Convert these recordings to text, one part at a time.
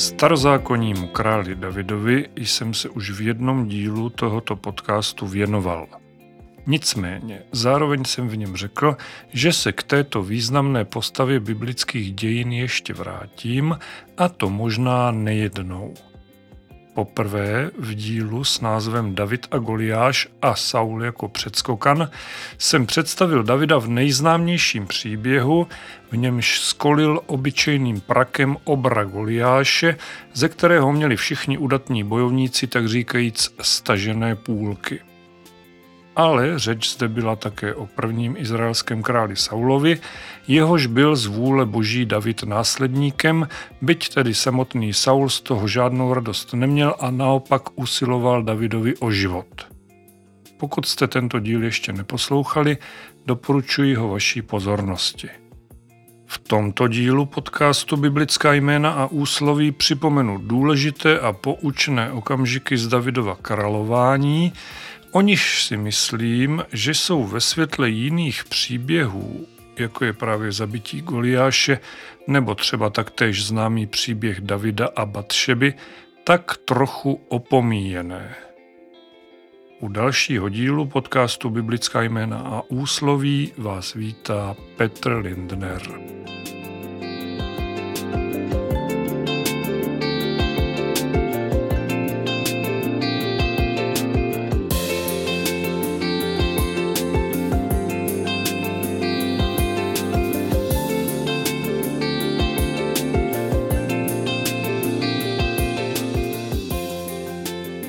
Starozákonnímu králi Davidovi jsem se už v jednom dílu tohoto podcastu věnoval. Nicméně, zároveň jsem v něm řekl, že se k této významné postavě biblických dějin ještě vrátím, a to možná nejednou poprvé v dílu s názvem David a Goliáš a Saul jako předskokan jsem představil Davida v nejznámějším příběhu, v němž skolil obyčejným prakem obra Goliáše, ze kterého měli všichni udatní bojovníci tak říkajíc stažené půlky ale řeč zde byla také o prvním izraelském králi Saulovi, jehož byl z vůle boží David následníkem, byť tedy samotný Saul z toho žádnou radost neměl a naopak usiloval Davidovi o život. Pokud jste tento díl ještě neposlouchali, doporučuji ho vaší pozornosti. V tomto dílu podcastu Biblická jména a úsloví připomenu důležité a poučné okamžiky z Davidova králování, O nich si myslím, že jsou ve světle jiných příběhů, jako je právě zabití Goliáše, nebo třeba taktéž známý příběh Davida a Batšeby, tak trochu opomíjené. U dalšího dílu podcastu Biblická jména a úsloví vás vítá Petr Lindner.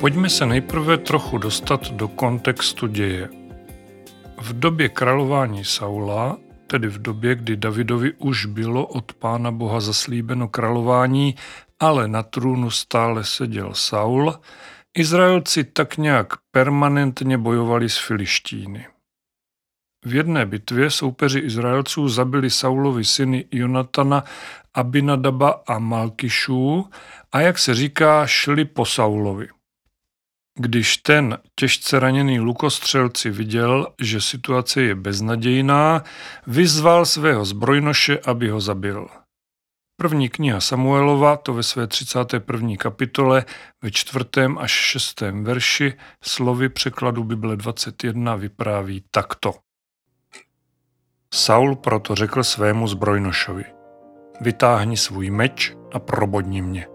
Pojďme se nejprve trochu dostat do kontextu děje. V době králování Saula, tedy v době, kdy Davidovi už bylo od pána Boha zaslíbeno králování, ale na trůnu stále seděl Saul, Izraelci tak nějak permanentně bojovali s Filištíny. V jedné bitvě soupeři Izraelců zabili Saulovi syny Jonatana, Abinadaba a Malkišů a jak se říká, šli po Saulovi. Když ten těžce raněný lukostřelci viděl, že situace je beznadějná, vyzval svého zbrojnoše, aby ho zabil. První kniha Samuelova, to ve své 31. kapitole, ve čtvrtém až šestém verši, slovy překladu Bible 21 vypráví takto. Saul proto řekl svému zbrojnošovi, vytáhni svůj meč a probodni mě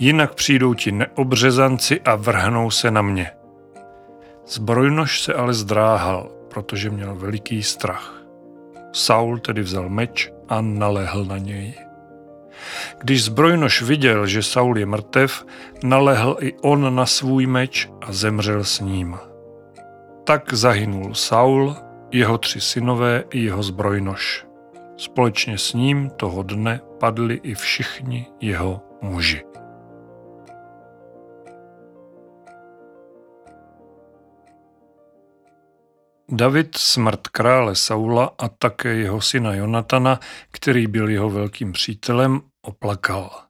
jinak přijdou ti neobřezanci a vrhnou se na mě. Zbrojnož se ale zdráhal, protože měl veliký strach. Saul tedy vzal meč a nalehl na něj. Když zbrojnož viděl, že Saul je mrtev, nalehl i on na svůj meč a zemřel s ním. Tak zahynul Saul, jeho tři synové i jeho zbrojnož. Společně s ním toho dne padli i všichni jeho muži. David smrt krále Saula a také jeho syna Jonatana, který byl jeho velkým přítelem, oplakal.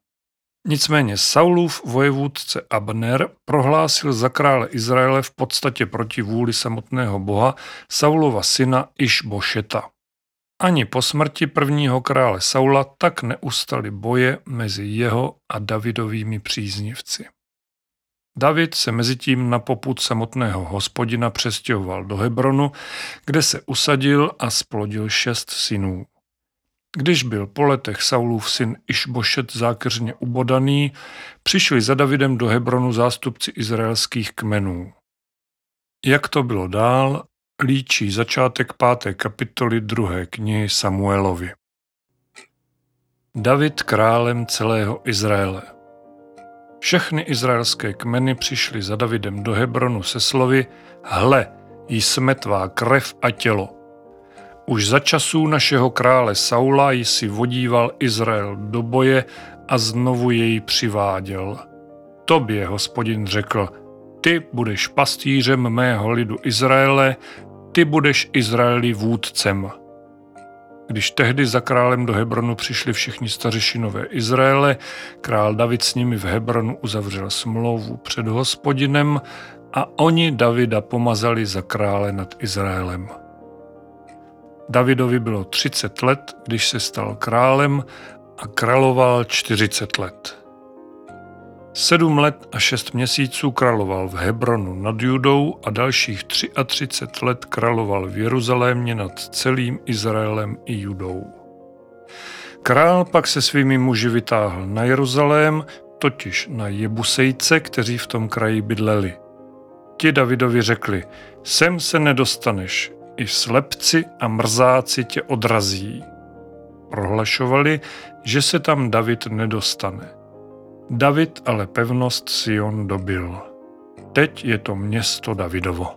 Nicméně Saulův vojevůdce Abner prohlásil za krále Izraele v podstatě proti vůli samotného boha Saulova syna Išbošeta. Ani po smrti prvního krále Saula tak neustali boje mezi jeho a Davidovými příznivci. David se mezitím na poput samotného hospodina přestěhoval do Hebronu, kde se usadil a splodil šest synů. Když byl po letech Saulův syn Išbošet zákeřně ubodaný, přišli za Davidem do Hebronu zástupci izraelských kmenů. Jak to bylo dál, líčí začátek páté kapitoly druhé knihy Samuelovi. David králem celého Izraele. Všechny izraelské kmeny přišly za Davidem do Hebronu se slovy Hle, jsme tvá krev a tělo. Už za časů našeho krále Saula jsi vodíval Izrael do boje a znovu jej přiváděl. Tobě, hospodin, řekl, ty budeš pastýřem mého lidu Izraele, ty budeš Izraeli vůdcem. Když tehdy za králem do Hebronu přišli všichni stařešinové Izraele, král David s nimi v Hebronu uzavřel smlouvu před hospodinem a oni Davida pomazali za krále nad Izraelem. Davidovi bylo 30 let, když se stal králem a královal 40 let. Sedm let a šest měsíců královal v Hebronu nad Judou a dalších 33 let královal v Jeruzalémě nad celým Izraelem i Judou. Král pak se svými muži vytáhl na Jeruzalém, totiž na Jebusejce, kteří v tom kraji bydleli. Ti Davidovi řekli, sem se nedostaneš, i slepci a mrzáci tě odrazí. Prohlašovali, že se tam David nedostane. David ale pevnost Sion dobil. Teď je to město Davidovo.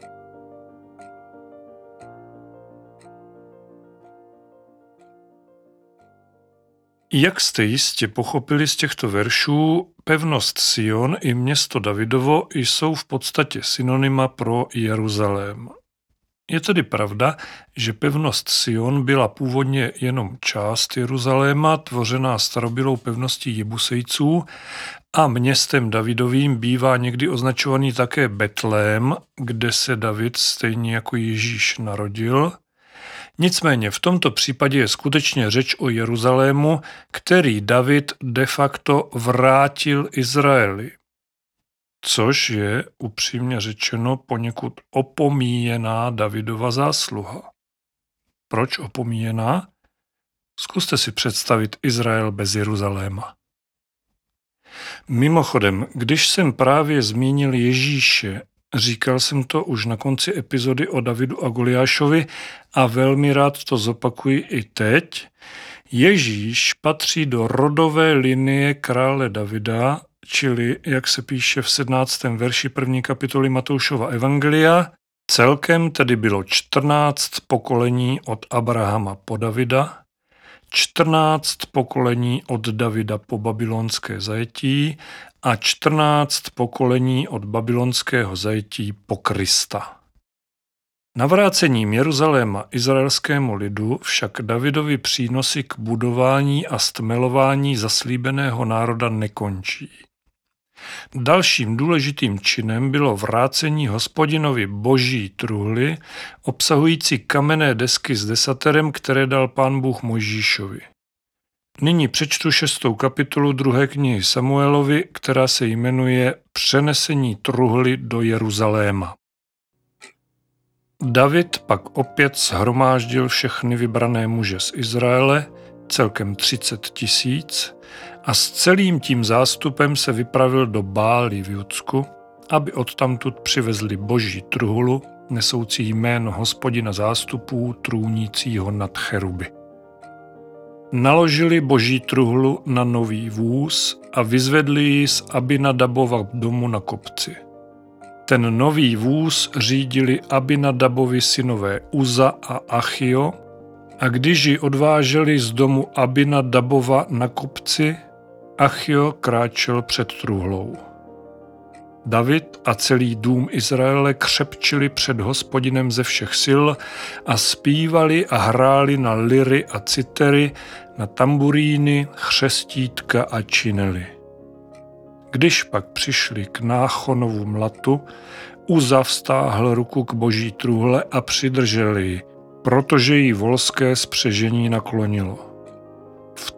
Jak jste jistě pochopili z těchto veršů, pevnost Sion i město Davidovo jsou v podstatě synonyma pro Jeruzalém. Je tedy pravda, že pevnost Sion byla původně jenom část Jeruzaléma, tvořená starobylou pevností Jebusejců a městem Davidovým bývá někdy označovaný také Betlém, kde se David stejně jako Ježíš narodil. Nicméně v tomto případě je skutečně řeč o Jeruzalému, který David de facto vrátil Izraeli což je upřímně řečeno poněkud opomíjená Davidova zásluha. Proč opomíjená? Zkuste si představit Izrael bez Jeruzaléma. Mimochodem, když jsem právě zmínil Ježíše, říkal jsem to už na konci epizody o Davidu a Goliášovi a velmi rád to zopakuji i teď. Ježíš patří do rodové linie krále Davida čili jak se píše v 17. verši první kapitoly Matoušova Evangelia, celkem tedy bylo 14 pokolení od Abrahama po Davida, 14 pokolení od Davida po babylonské zajetí a 14 pokolení od babylonského zajetí po Krista. Navrácením Jeruzaléma izraelskému lidu však Davidovi přínosy k budování a stmelování zaslíbeného národa nekončí. Dalším důležitým činem bylo vrácení hospodinovi boží truhly, obsahující kamenné desky s desaterem, které dal pán Bůh Mojžíšovi. Nyní přečtu šestou kapitolu druhé knihy Samuelovi, která se jmenuje Přenesení truhly do Jeruzaléma. David pak opět shromáždil všechny vybrané muže z Izraele, celkem 30 tisíc, a s celým tím zástupem se vypravil do Bály v Judsku, aby odtamtud přivezli boží truhlu, nesoucí jméno hospodina zástupů trůnícího nad cheruby. Naložili boží truhlu na nový vůz a vyzvedli ji z Abinadabova domu na kopci. Ten nový vůz řídili Abinadabovi synové Uza a Achio a když ji odváželi z domu Abinadabova na kopci, Achio kráčel před truhlou. David a celý dům Izraele křepčili před hospodinem ze všech sil a zpívali a hráli na liry a citery, na tamburíny, chřestítka a činely. Když pak přišli k Náchonovu mlatu, Uza vstáhl ruku k boží truhle a přidržel ji, protože jí volské spřežení naklonilo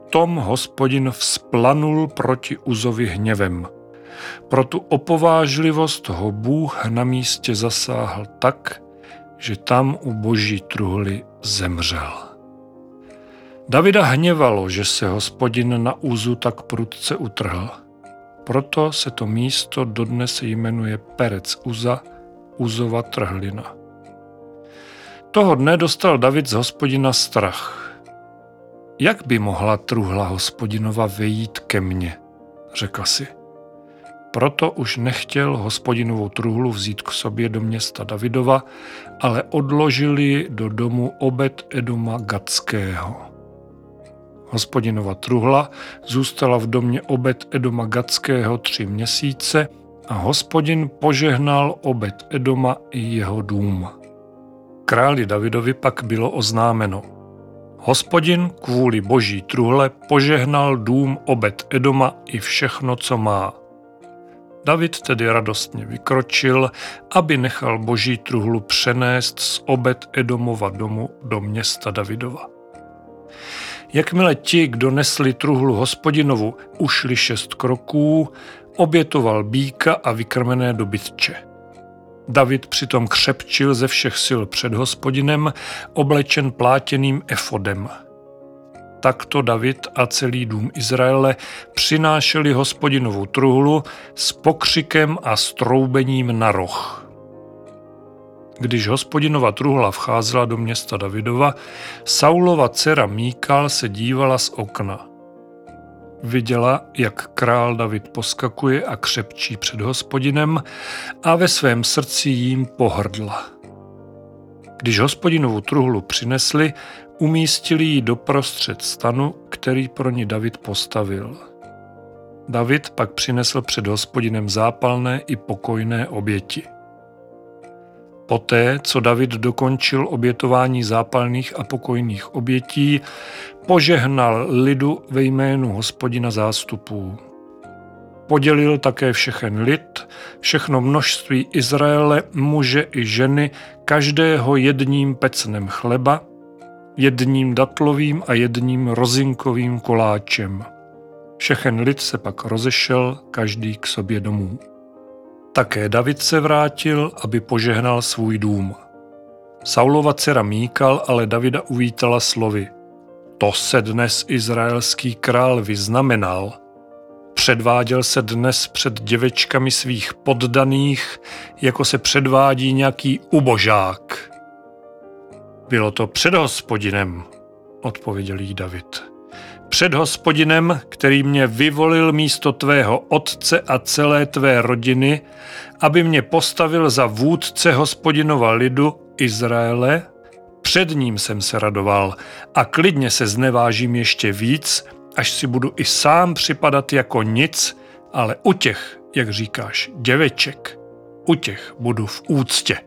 tom hospodin vzplanul proti Uzovi hněvem. Pro tu opovážlivost ho Bůh na místě zasáhl tak, že tam u boží truhly zemřel. Davida hněvalo, že se hospodin na Uzu tak prudce utrhl. Proto se to místo dodnes jmenuje Perec Uza, Uzova trhlina. Toho dne dostal David z hospodina strach – jak by mohla truhla hospodinova vejít ke mně, řekl si. Proto už nechtěl hospodinovou truhlu vzít k sobě do města Davidova, ale odložili do domu obed Edoma Gatského. Hospodinova truhla zůstala v domě obed Edoma Gatského tři měsíce a hospodin požehnal obed Edoma i jeho dům. Králi Davidovi pak bylo oznámeno – Hospodin kvůli boží truhle požehnal dům obed Edoma i všechno, co má. David tedy radostně vykročil, aby nechal boží truhlu přenést z obed Edomova domu do města Davidova. Jakmile ti, kdo nesli truhlu hospodinovu, ušli šest kroků, obětoval býka a vykrmené dobytče. David přitom křepčil ze všech sil před hospodinem, oblečen plátěným efodem. Takto David a celý dům Izraele přinášeli hospodinovou truhlu s pokřikem a stroubením na roh. Když hospodinova truhla vcházela do města Davidova, Saulova dcera Míkal se dívala z okna. Viděla, jak král David poskakuje a křepčí před hospodinem a ve svém srdci jím pohrdla. Když hospodinovu truhlu přinesli, umístili ji doprostřed stanu, který pro ní David postavil. David pak přinesl před hospodinem zápalné i pokojné oběti. Poté, co David dokončil obětování zápalných a pokojných obětí, požehnal lidu ve jménu hospodina zástupů. Podělil také všechen lid, všechno množství Izraele, muže i ženy, každého jedním pecnem chleba, jedním datlovým a jedním rozinkovým koláčem. Všechen lid se pak rozešel, každý k sobě domů. Také David se vrátil, aby požehnal svůj dům. Saulova dcera Míkal ale Davida uvítala slovy. To se dnes izraelský král vyznamenal. Předváděl se dnes před děvečkami svých poddaných, jako se předvádí nějaký ubožák. Bylo to před hospodinem, odpověděl jí David před hospodinem, který mě vyvolil místo tvého otce a celé tvé rodiny, aby mě postavil za vůdce hospodinova lidu Izraele, před ním jsem se radoval a klidně se znevážím ještě víc, až si budu i sám připadat jako nic, ale u těch, jak říkáš, děveček, u těch budu v úctě.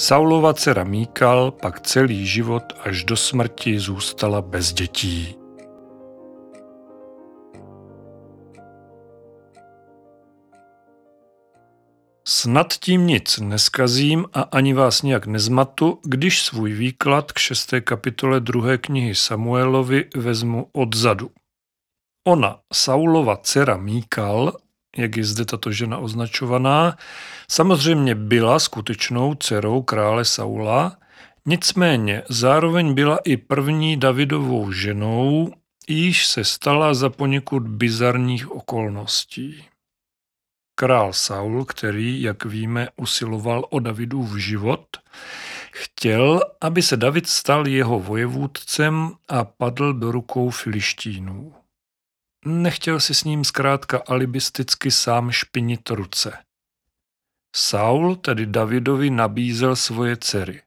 Saulova dcera Míkal pak celý život až do smrti zůstala bez dětí. Snad tím nic neskazím a ani vás nějak nezmatu, když svůj výklad k šesté kapitole druhé knihy Samuelovi vezmu odzadu. Ona, Saulova dcera Míkal, jak je zde tato žena označovaná, samozřejmě byla skutečnou dcerou krále Saula, nicméně zároveň byla i první Davidovou ženou, již se stala za poněkud bizarních okolností. Král Saul, který, jak víme, usiloval o Davidův život, chtěl, aby se David stal jeho vojevůdcem a padl do rukou filištínů. Nechtěl si s ním zkrátka alibisticky sám špinit ruce. Saul tedy Davidovi nabízel svoje dcery.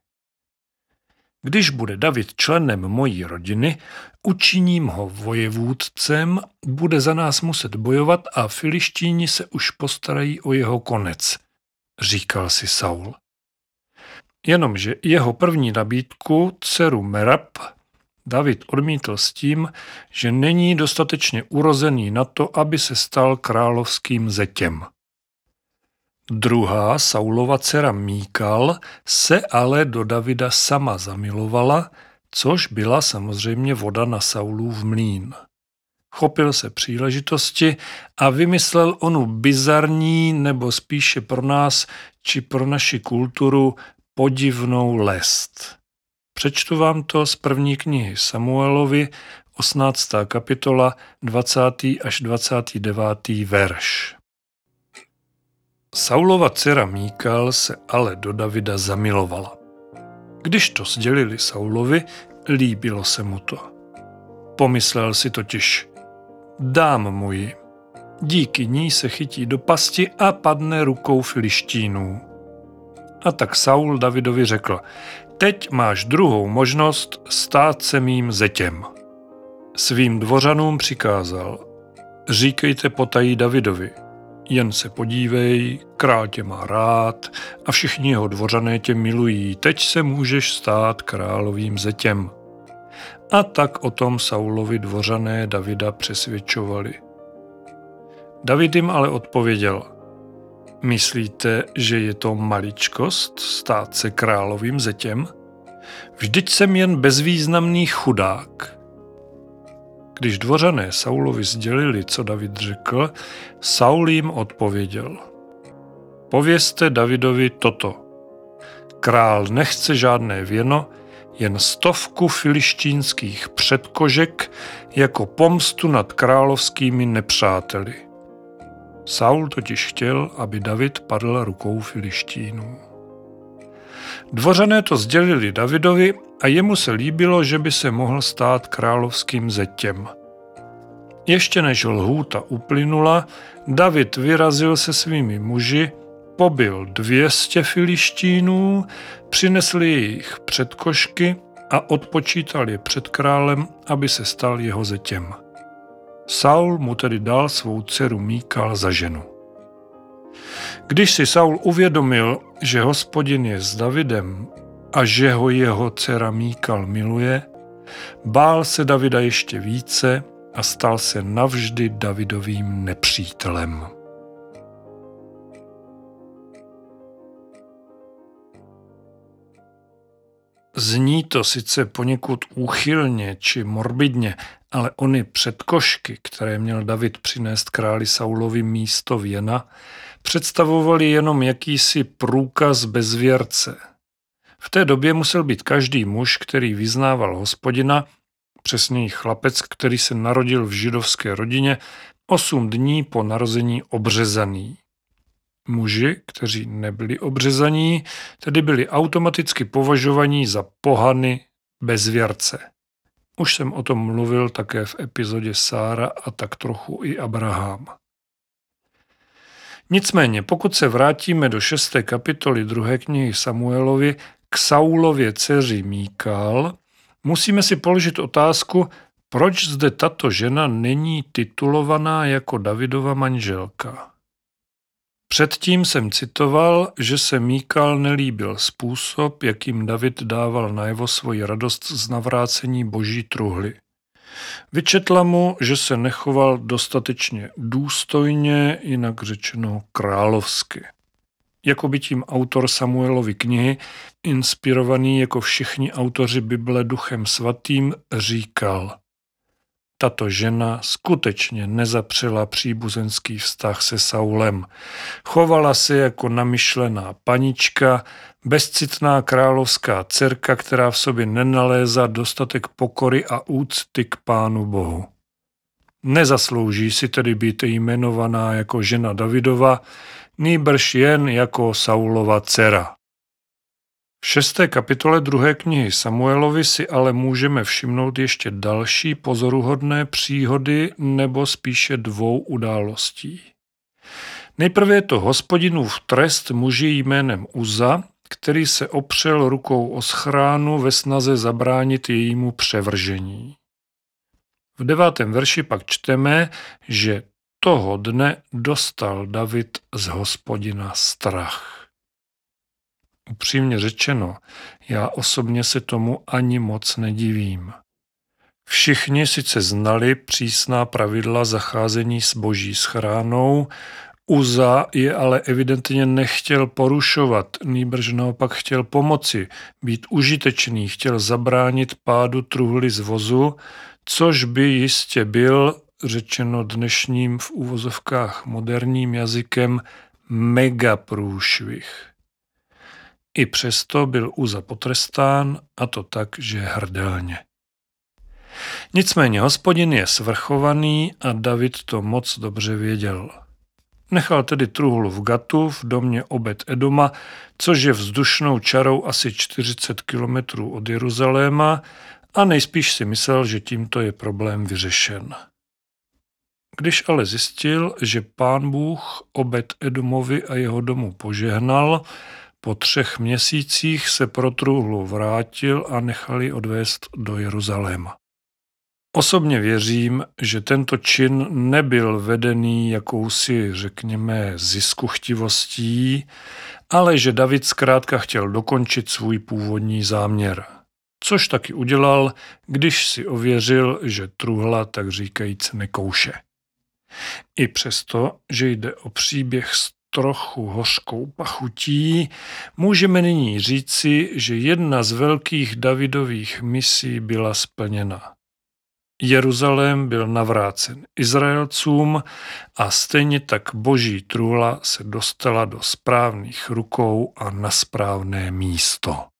Když bude David členem mojí rodiny, učiním ho vojevůdcem, bude za nás muset bojovat a filištíni se už postarají o jeho konec, říkal si Saul. Jenomže jeho první nabídku, dceru Merab, David odmítl s tím, že není dostatečně urozený na to, aby se stal královským zetěm. Druhá Saulova dcera Míkal se ale do Davida sama zamilovala, což byla samozřejmě voda na Saulův mlín. Chopil se příležitosti a vymyslel onu bizarní, nebo spíše pro nás či pro naši kulturu podivnou lest. Přečtu vám to z první knihy Samuelovi, 18. kapitola, 20. až 29. verš. Saulova dcera Míkal se ale do Davida zamilovala. Když to sdělili Saulovi, líbilo se mu to. Pomyslel si totiž, dám mu ji. Díky ní se chytí do pasti a padne rukou filištínů. A tak Saul Davidovi řekl, Teď máš druhou možnost stát se mým zetěm. Svým dvořanům přikázal, říkejte potají Davidovi, jen se podívej, král tě má rád a všichni jeho dvořané tě milují, teď se můžeš stát královým zetěm. A tak o tom Saulovi dvořané Davida přesvědčovali. David jim ale odpověděl – Myslíte, že je to maličkost stát se královým zetěm? Vždyť jsem jen bezvýznamný chudák. Když dvořané Saulovi sdělili, co David řekl, Saul jim odpověděl. Povězte Davidovi toto. Král nechce žádné věno, jen stovku filištínských předkožek jako pomstu nad královskými nepřáteli. Saul totiž chtěl, aby David padl rukou filištínů. Dvořané to sdělili Davidovi a jemu se líbilo, že by se mohl stát královským zetěm. Ještě než lhůta uplynula, David vyrazil se svými muži, pobil dvěstě filištínů, přinesl jejich předkošky a odpočítal je před králem, aby se stal jeho zetěm. Saul mu tedy dal svou dceru Míkal za ženu. Když si Saul uvědomil, že hospodin je s Davidem a že ho jeho dcera Míkal miluje, bál se Davida ještě více a stal se navždy Davidovým nepřítelem. Zní to sice poněkud úchylně či morbidně, ale ony předkošky, které měl David přinést králi Saulovi místo věna, představovaly jenom jakýsi průkaz bezvěrce. V té době musel být každý muž, který vyznával hospodina, přesněji chlapec, který se narodil v židovské rodině, osm dní po narození obřezaný. Muži, kteří nebyli obřezaní, tedy byli automaticky považovaní za pohany bezvěrce. Už jsem o tom mluvil také v epizodě Sára a tak trochu i Abraham. Nicméně, pokud se vrátíme do šesté kapitoly druhé knihy Samuelovi k Saulově dceři Míkal, musíme si položit otázku, proč zde tato žena není titulovaná jako Davidova manželka. Předtím jsem citoval, že se Míkal nelíbil způsob, jakým David dával najevo svoji radost z navrácení boží truhly. Vyčetla mu, že se nechoval dostatečně důstojně, jinak řečeno královsky. Jako by tím autor Samuelovy knihy, inspirovaný jako všichni autoři Bible duchem svatým, říkal – tato žena skutečně nezapřela příbuzenský vztah se Saulem. Chovala se jako namyšlená panička, bezcitná královská dcerka, která v sobě nenalézá dostatek pokory a úcty k pánu Bohu. Nezaslouží si tedy být jmenovaná jako žena Davidova, nýbrž jen jako Saulova dcera. V šesté kapitole druhé knihy Samuelovi si ale můžeme všimnout ještě další pozoruhodné příhody nebo spíše dvou událostí. Nejprve je to hospodinův trest muži jménem Uza, který se opřel rukou o schránu ve snaze zabránit jejímu převržení. V devátém verši pak čteme, že toho dne dostal David z hospodina strach. Upřímně řečeno, já osobně se tomu ani moc nedivím. Všichni sice znali přísná pravidla zacházení s boží schránou, Uza je ale evidentně nechtěl porušovat, nýbrž naopak chtěl pomoci, být užitečný, chtěl zabránit pádu truhly z vozu, což by jistě byl, řečeno dnešním v úvozovkách moderním jazykem, mega průšvih. I přesto byl Uza potrestán a to tak, že hrdelně. Nicméně hospodin je svrchovaný a David to moc dobře věděl. Nechal tedy truhlu v Gatu v domě Obed Edoma, což je vzdušnou čarou asi 40 kilometrů od Jeruzaléma a nejspíš si myslel, že tímto je problém vyřešen. Když ale zjistil, že pán Bůh Obed Edomovi a jeho domu požehnal, po třech měsících se pro truhlu vrátil a nechal ji odvést do Jeruzaléma. Osobně věřím, že tento čin nebyl vedený jakousi, řekněme, ziskuchtivostí, ale že David zkrátka chtěl dokončit svůj původní záměr. Což taky udělal, když si ověřil, že truhla tak říkajíc nekouše. I přesto, že jde o příběh z trochu hořkou pachutí, můžeme nyní říci, že jedna z velkých Davidových misí byla splněna. Jeruzalém byl navrácen Izraelcům a stejně tak boží trůla se dostala do správných rukou a na správné místo.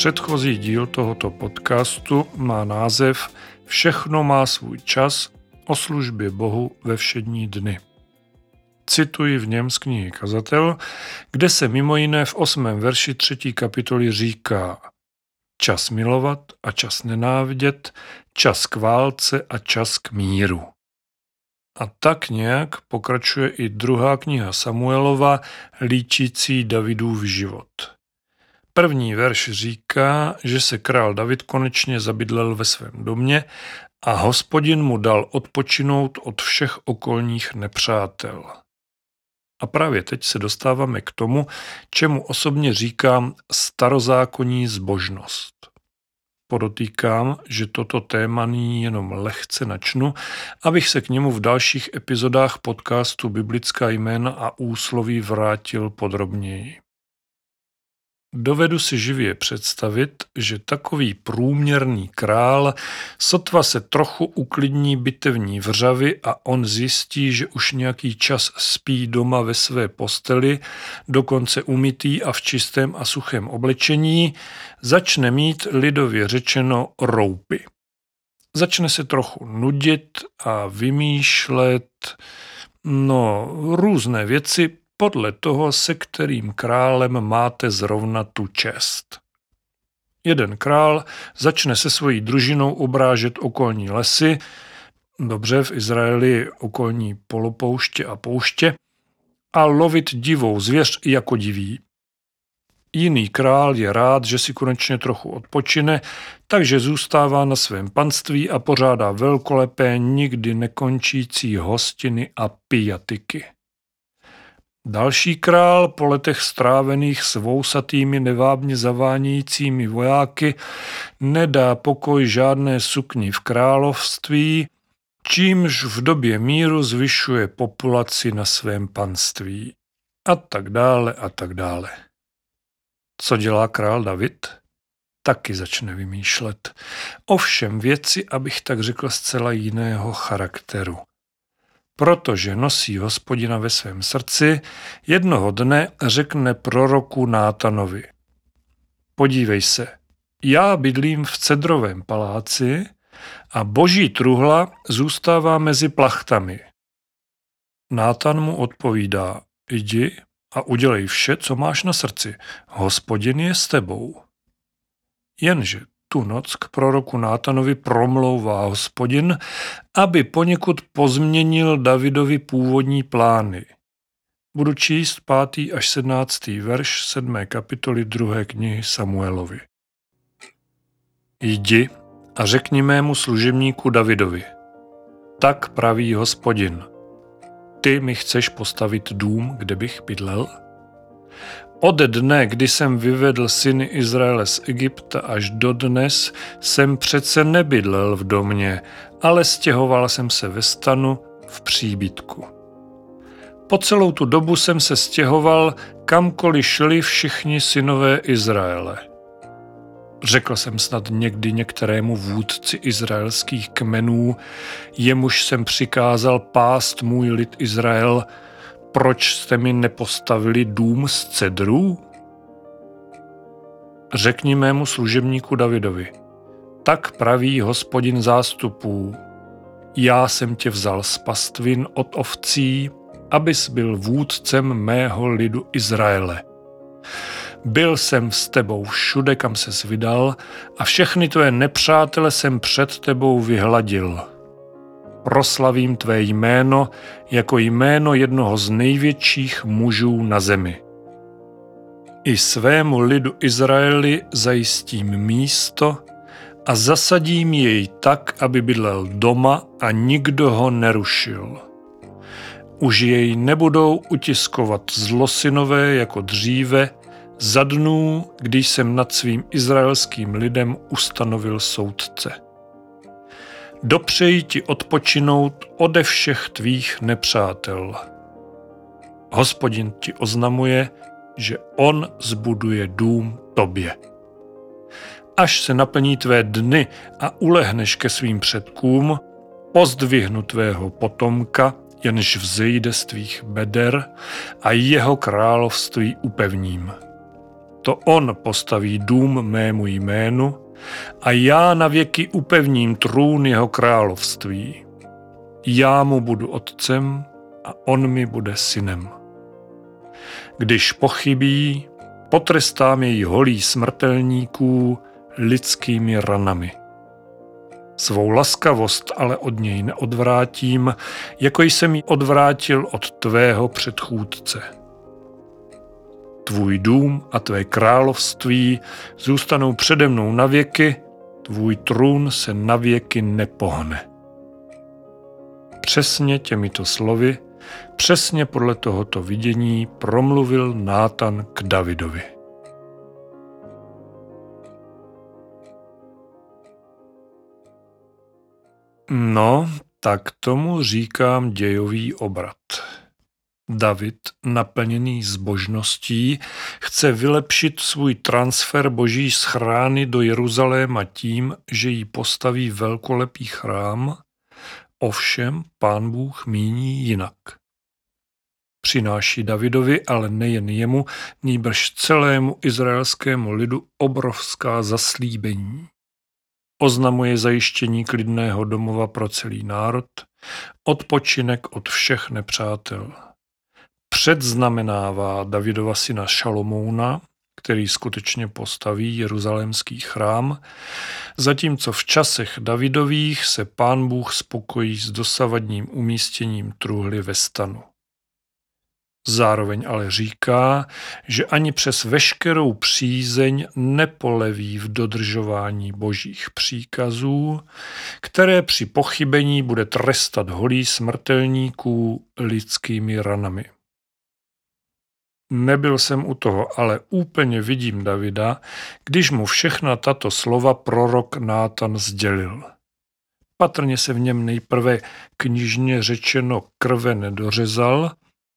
Předchozí díl tohoto podcastu má název Všechno má svůj čas o službě Bohu ve všední dny. Cituji v něm z knihy Kazatel, kde se mimo jiné v osmém verši třetí kapitoly říká Čas milovat a čas nenávidět, čas k válce a čas k míru. A tak nějak pokračuje i druhá kniha Samuelova, líčící Davidův život. První verš říká, že se král David konečně zabydlel ve svém domě a hospodin mu dal odpočinout od všech okolních nepřátel. A právě teď se dostáváme k tomu, čemu osobně říkám starozákonní zbožnost. Podotýkám, že toto téma nyní jenom lehce načnu, abych se k němu v dalších epizodách podcastu Biblická jména a úsloví vrátil podrobněji. Dovedu si živě představit, že takový průměrný král sotva se trochu uklidní bitevní vřavy a on zjistí, že už nějaký čas spí doma ve své posteli, dokonce umytý a v čistém a suchém oblečení, začne mít lidově řečeno roupy. Začne se trochu nudit a vymýšlet no, různé věci, podle toho, se kterým králem máte zrovna tu čest. Jeden král začne se svojí družinou obrážet okolní lesy, dobře v Izraeli okolní polopouště a pouště, a lovit divou zvěř jako diví. Jiný král je rád, že si konečně trochu odpočine, takže zůstává na svém panství a pořádá velkolepé, nikdy nekončící hostiny a pijatiky. Další král po letech strávených s vousatými nevábně zavánějícími vojáky nedá pokoj žádné sukni v království, čímž v době míru zvyšuje populaci na svém panství. A tak dále a tak dále. Co dělá král David? Taky začne vymýšlet. Ovšem věci, abych tak řekl, zcela jiného charakteru protože nosí hospodina ve svém srdci, jednoho dne řekne proroku Nátanovi. Podívej se, já bydlím v cedrovém paláci a boží truhla zůstává mezi plachtami. Nátan mu odpovídá, jdi a udělej vše, co máš na srdci. Hospodin je s tebou. Jenže tu noc k proroku Nátanovi promlouvá hospodin, aby poněkud pozměnil Davidovi původní plány. Budu číst 5. až 17. verš 7. kapitoly 2. knihy Samuelovi. Jdi a řekni mému služebníku Davidovi. Tak praví hospodin. Ty mi chceš postavit dům, kde bych bydlel? Ode dne, kdy jsem vyvedl syny Izraele z Egypta až do dnes, jsem přece nebydlel v domě, ale stěhoval jsem se ve stanu v příbytku. Po celou tu dobu jsem se stěhoval, kamkoliv šli všichni synové Izraele. Řekl jsem snad někdy některému vůdci izraelských kmenů, jemuž jsem přikázal pást můj lid Izrael, proč jste mi nepostavili dům z cedrů? Řekni mému služebníku Davidovi, tak praví hospodin zástupů, já jsem tě vzal z pastvin od ovcí, abys byl vůdcem mého lidu Izraele. Byl jsem s tebou všude, kam se vydal a všechny tvoje nepřátele jsem před tebou vyhladil proslavím tvé jméno jako jméno jednoho z největších mužů na zemi. I svému lidu Izraeli zajistím místo a zasadím jej tak, aby bydlel doma a nikdo ho nerušil. Už jej nebudou utiskovat zlosinové jako dříve, za dnů, když jsem nad svým izraelským lidem ustanovil soudce. Dopřeji ti odpočinout ode všech tvých nepřátel. Hospodin ti oznamuje, že on zbuduje dům tobě. Až se naplní tvé dny a ulehneš ke svým předkům, pozdvihnu tvého potomka, jenž vzejde z tvých beder a jeho království upevním. To on postaví dům mému jménu a já na věky upevním trůn jeho království. Já mu budu otcem a on mi bude synem. Když pochybí, potrestám jej holí smrtelníků lidskými ranami. Svou laskavost ale od něj neodvrátím, jako jsem ji odvrátil od tvého předchůdce. Tvůj dům a tvé království zůstanou přede mnou na věky, tvůj trůn se na věky nepohne. Přesně těmito slovy, přesně podle tohoto vidění promluvil Nátan k Davidovi. No, tak tomu říkám dějový obrat. David, naplněný zbožností, chce vylepšit svůj transfer boží schrány do Jeruzaléma tím, že jí postaví velkolepý chrám, ovšem pán Bůh míní jinak. Přináší Davidovi, ale nejen jemu, nýbrž celému izraelskému lidu obrovská zaslíbení. Oznamuje zajištění klidného domova pro celý národ, odpočinek od všech nepřátel předznamenává Davidova syna Šalomouna, který skutečně postaví jeruzalémský chrám, zatímco v časech Davidových se pán Bůh spokojí s dosavadním umístěním truhly ve stanu. Zároveň ale říká, že ani přes veškerou přízeň nepoleví v dodržování božích příkazů, které při pochybení bude trestat holí smrtelníků lidskými ranami. Nebyl jsem u toho, ale úplně vidím Davida, když mu všechna tato slova prorok Nátan sdělil. Patrně se v něm nejprve knižně řečeno krve nedořezal,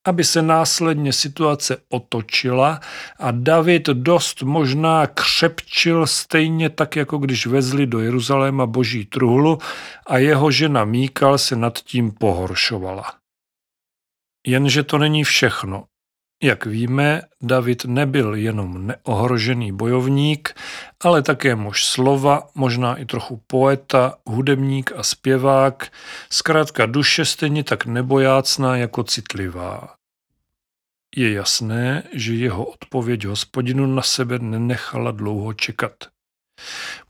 aby se následně situace otočila a David dost možná křepčil stejně tak, jako když vezli do Jeruzaléma boží truhlu a jeho žena Míkal se nad tím pohoršovala. Jenže to není všechno. Jak víme, David nebyl jenom neohrožený bojovník, ale také muž slova, možná i trochu poeta, hudebník a zpěvák, zkrátka duše stejně tak nebojácná jako citlivá. Je jasné, že jeho odpověď hospodinu na sebe nenechala dlouho čekat.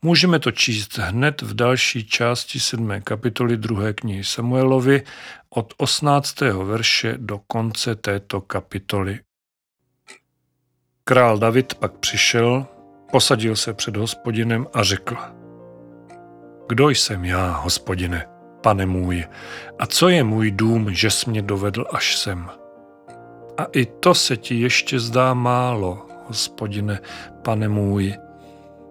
Můžeme to číst hned v další části 7. kapitoly 2. knihy Samuelovi od 18. verše do konce této kapitoly. Král David pak přišel, posadil se před hospodinem a řekl. Kdo jsem já, hospodine, pane můj, a co je můj dům, že jsi mě dovedl až sem? A i to se ti ještě zdá málo, hospodine, pane můj,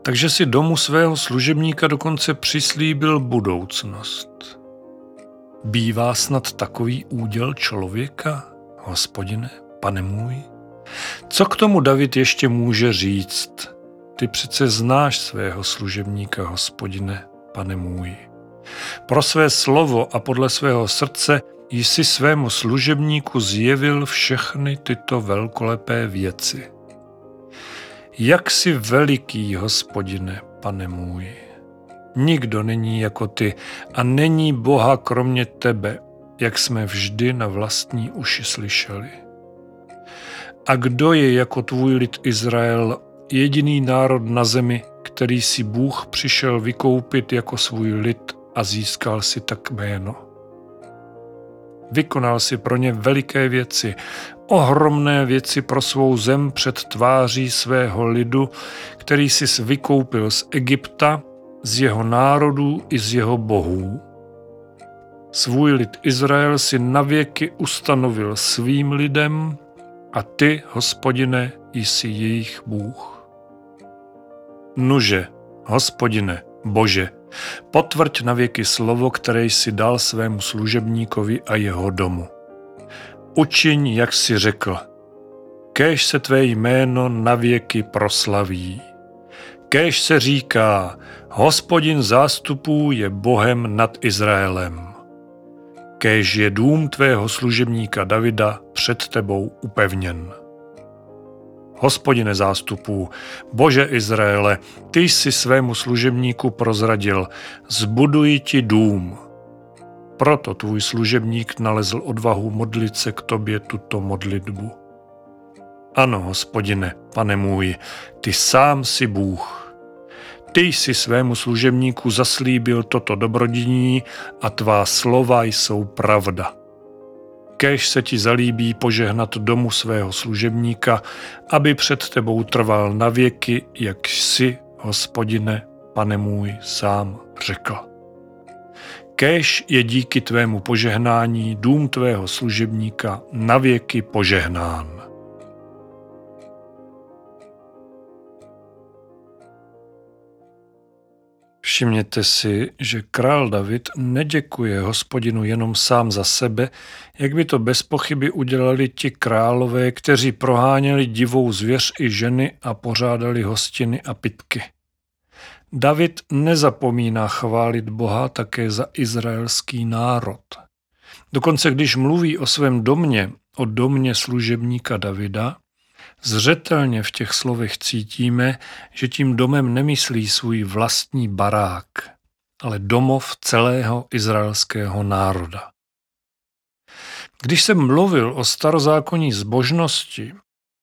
takže si domu svého služebníka dokonce přislíbil budoucnost. Bývá snad takový úděl člověka, hospodine, pane můj? Co k tomu David ještě může říct? Ty přece znáš svého služebníka, hospodine, pane můj. Pro své slovo a podle svého srdce jsi svému služebníku zjevil všechny tyto velkolepé věci. Jak jsi veliký, hospodine, pane můj. Nikdo není jako ty a není Boha kromě tebe, jak jsme vždy na vlastní uši slyšeli. A kdo je jako tvůj lid Izrael, jediný národ na zemi, který si Bůh přišel vykoupit jako svůj lid a získal si tak jméno? Vykonal si pro ně veliké věci, ohromné věci pro svou zem před tváří svého lidu, který si vykoupil z Egypta, z jeho národů i z jeho bohů. Svůj lid Izrael si navěky ustanovil svým lidem a ty, hospodine, jsi jejich Bůh. Nuže, hospodine, Bože, potvrď na věky slovo, které jsi dal svému služebníkovi a jeho domu. Učiň, jak si řekl. Kéž se tvé jméno na věky proslaví. Kéž se říká, hospodin zástupů je Bohem nad Izraelem. Kéž je dům tvého služebníka Davida před tebou upevněn. Hospodine zástupů, Bože Izraele, ty jsi svému služebníku prozradil, zbuduji ti dům. Proto tvůj služebník nalezl odvahu modlit se k tobě tuto modlitbu. Ano, hospodine, pane můj, ty sám si Bůh. Ty jsi svému služebníku zaslíbil toto dobrodiní a tvá slova jsou pravda kéž se ti zalíbí požehnat domu svého služebníka, aby před tebou trval na věky, jak jsi, hospodine, pane můj, sám řekl. Kéž je díky tvému požehnání dům tvého služebníka na věky požehnán. Všimněte si, že král David neděkuje hospodinu jenom sám za sebe, jak by to bez pochyby udělali ti králové, kteří proháněli divou zvěř i ženy a pořádali hostiny a pitky. David nezapomíná chválit Boha také za izraelský národ. Dokonce když mluví o svém domě, o domě služebníka Davida, Zřetelně v těch slovech cítíme, že tím domem nemyslí svůj vlastní barák, ale domov celého izraelského národa. Když jsem mluvil o starozákonní zbožnosti,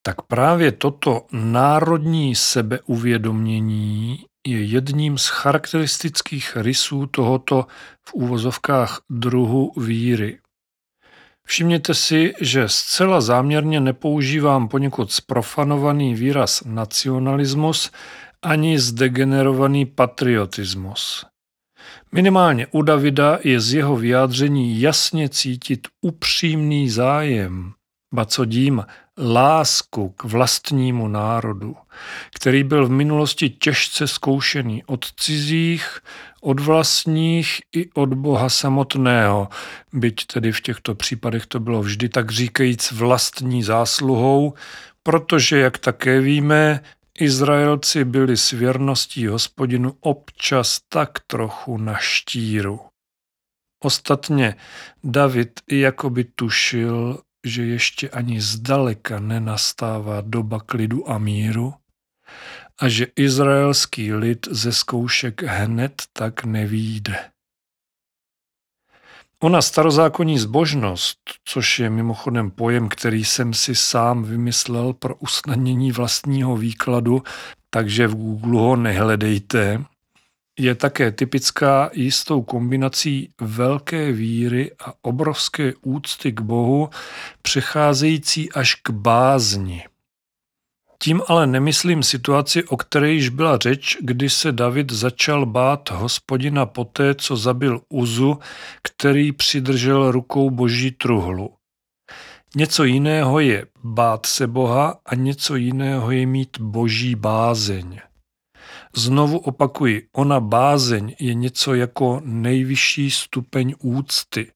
tak právě toto národní sebeuvědomění je jedním z charakteristických rysů tohoto v úvozovkách druhu víry. Všimněte si, že zcela záměrně nepoužívám poněkud sprofanovaný výraz nacionalismus ani zdegenerovaný patriotismus. Minimálně u Davida je z jeho vyjádření jasně cítit upřímný zájem, ba co dím, lásku k vlastnímu národu, který byl v minulosti těžce zkoušený od cizích, od vlastních i od Boha samotného, byť tedy v těchto případech to bylo vždy tak říkajíc vlastní zásluhou, protože, jak také víme, Izraelci byli s věrností hospodinu občas tak trochu na štíru. Ostatně David jakoby tušil, že ještě ani zdaleka nenastává doba klidu a míru a že izraelský lid ze zkoušek hned tak nevíde. Ona starozákonní zbožnost, což je mimochodem pojem, který jsem si sám vymyslel pro usnadnění vlastního výkladu, takže v Google ho nehledejte, je také typická jistou kombinací velké víry a obrovské úcty k Bohu, přecházející až k bázni. Tím ale nemyslím situaci, o které již byla řeč, kdy se David začal bát hospodina poté, co zabil Uzu, který přidržel rukou boží truhlu. Něco jiného je bát se Boha a něco jiného je mít boží bázeň. Znovu opakuji, ona bázeň je něco jako nejvyšší stupeň úcty.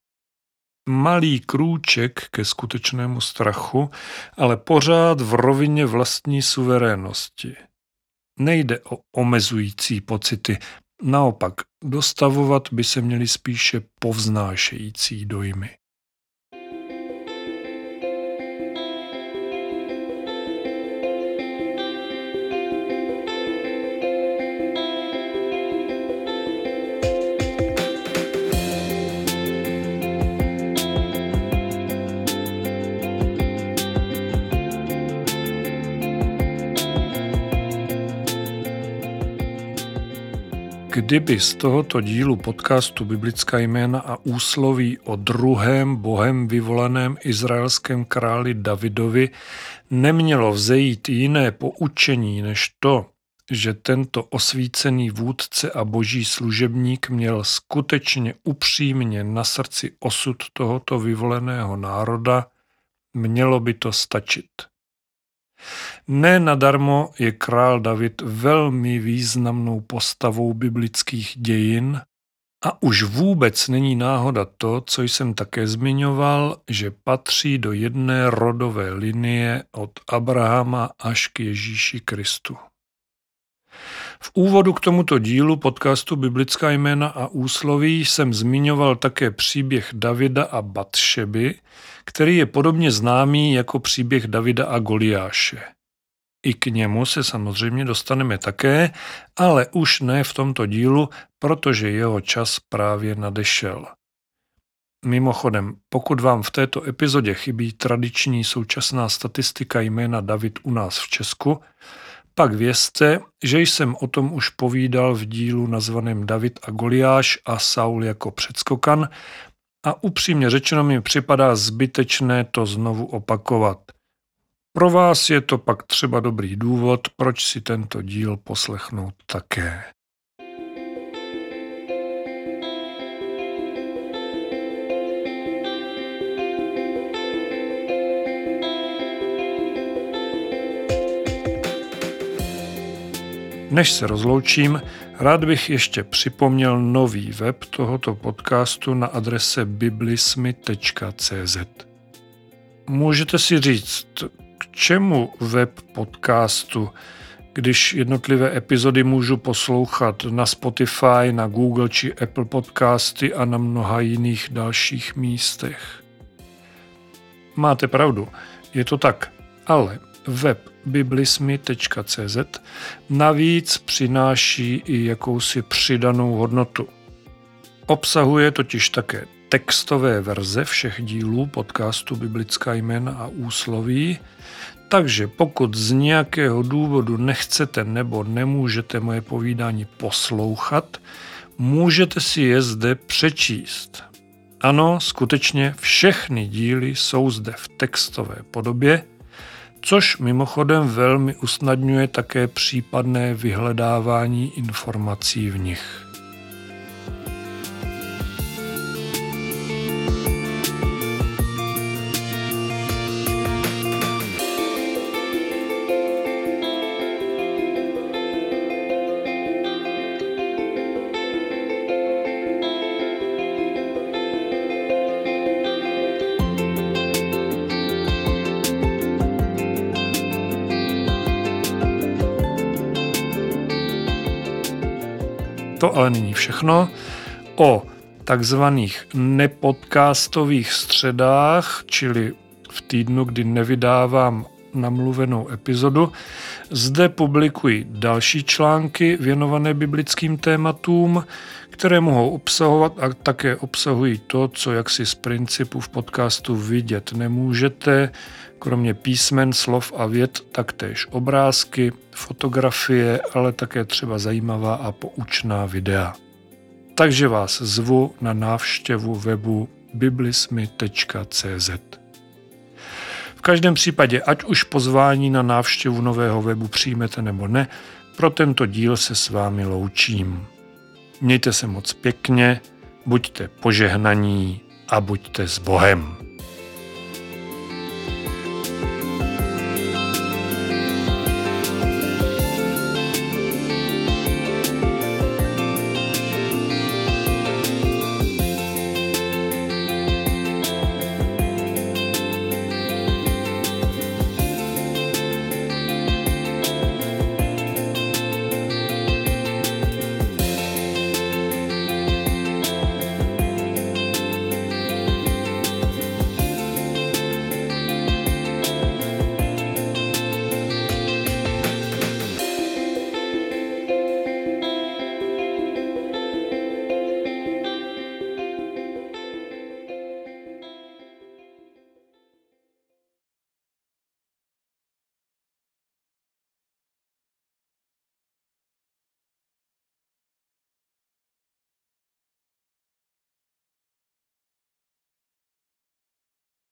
Malý krůček ke skutečnému strachu, ale pořád v rovině vlastní suverénnosti. Nejde o omezující pocity, naopak dostavovat by se měly spíše povznášející dojmy. Kdyby z tohoto dílu podcastu Biblická jména a úsloví o druhém bohem vyvolaném izraelském králi Davidovi nemělo vzejít jiné poučení než to, že tento osvícený vůdce a boží služebník měl skutečně upřímně na srdci osud tohoto vyvoleného národa, mělo by to stačit. Ne nadarmo je král David velmi významnou postavou biblických dějin a už vůbec není náhoda to, co jsem také zmiňoval, že patří do jedné rodové linie od Abrahama až k Ježíši Kristu. V úvodu k tomuto dílu podcastu Biblická jména a úsloví jsem zmiňoval také příběh Davida a Batšeby, který je podobně známý jako příběh Davida a Goliáše. I k němu se samozřejmě dostaneme také, ale už ne v tomto dílu, protože jeho čas právě nadešel. Mimochodem, pokud vám v této epizodě chybí tradiční současná statistika jména David u nás v Česku, pak vězte, že jsem o tom už povídal v dílu nazvaném David a Goliáš a Saul jako předskokan a upřímně řečeno mi připadá zbytečné to znovu opakovat. Pro vás je to pak třeba dobrý důvod, proč si tento díl poslechnout také. Než se rozloučím, rád bych ještě připomněl nový web tohoto podcastu na adrese biblismy.cz. Můžete si říct, k čemu web podcastu, když jednotlivé epizody můžu poslouchat na Spotify, na Google či Apple podcasty a na mnoha jiných dalších místech. Máte pravdu, je to tak, ale web biblismy.cz navíc přináší i jakousi přidanou hodnotu. Obsahuje totiž také textové verze všech dílů podcastu Biblická jména a úsloví, takže pokud z nějakého důvodu nechcete nebo nemůžete moje povídání poslouchat, můžete si je zde přečíst. Ano, skutečně všechny díly jsou zde v textové podobě což mimochodem velmi usnadňuje také případné vyhledávání informací v nich. Ale není všechno. O takzvaných nepodcastových středách, čili v týdnu, kdy nevydávám namluvenou epizodu. Zde publikuji další články věnované biblickým tématům, které mohou obsahovat a také obsahují to, co jaksi z principu v podcastu vidět nemůžete, kromě písmen, slov a věd, taktéž obrázky, fotografie, ale také třeba zajímavá a poučná videa. Takže vás zvu na návštěvu webu biblismy.cz. V každém případě, ať už pozvání na návštěvu nového webu přijmete nebo ne, pro tento díl se s vámi loučím. Mějte se moc pěkně, buďte požehnaní a buďte s Bohem.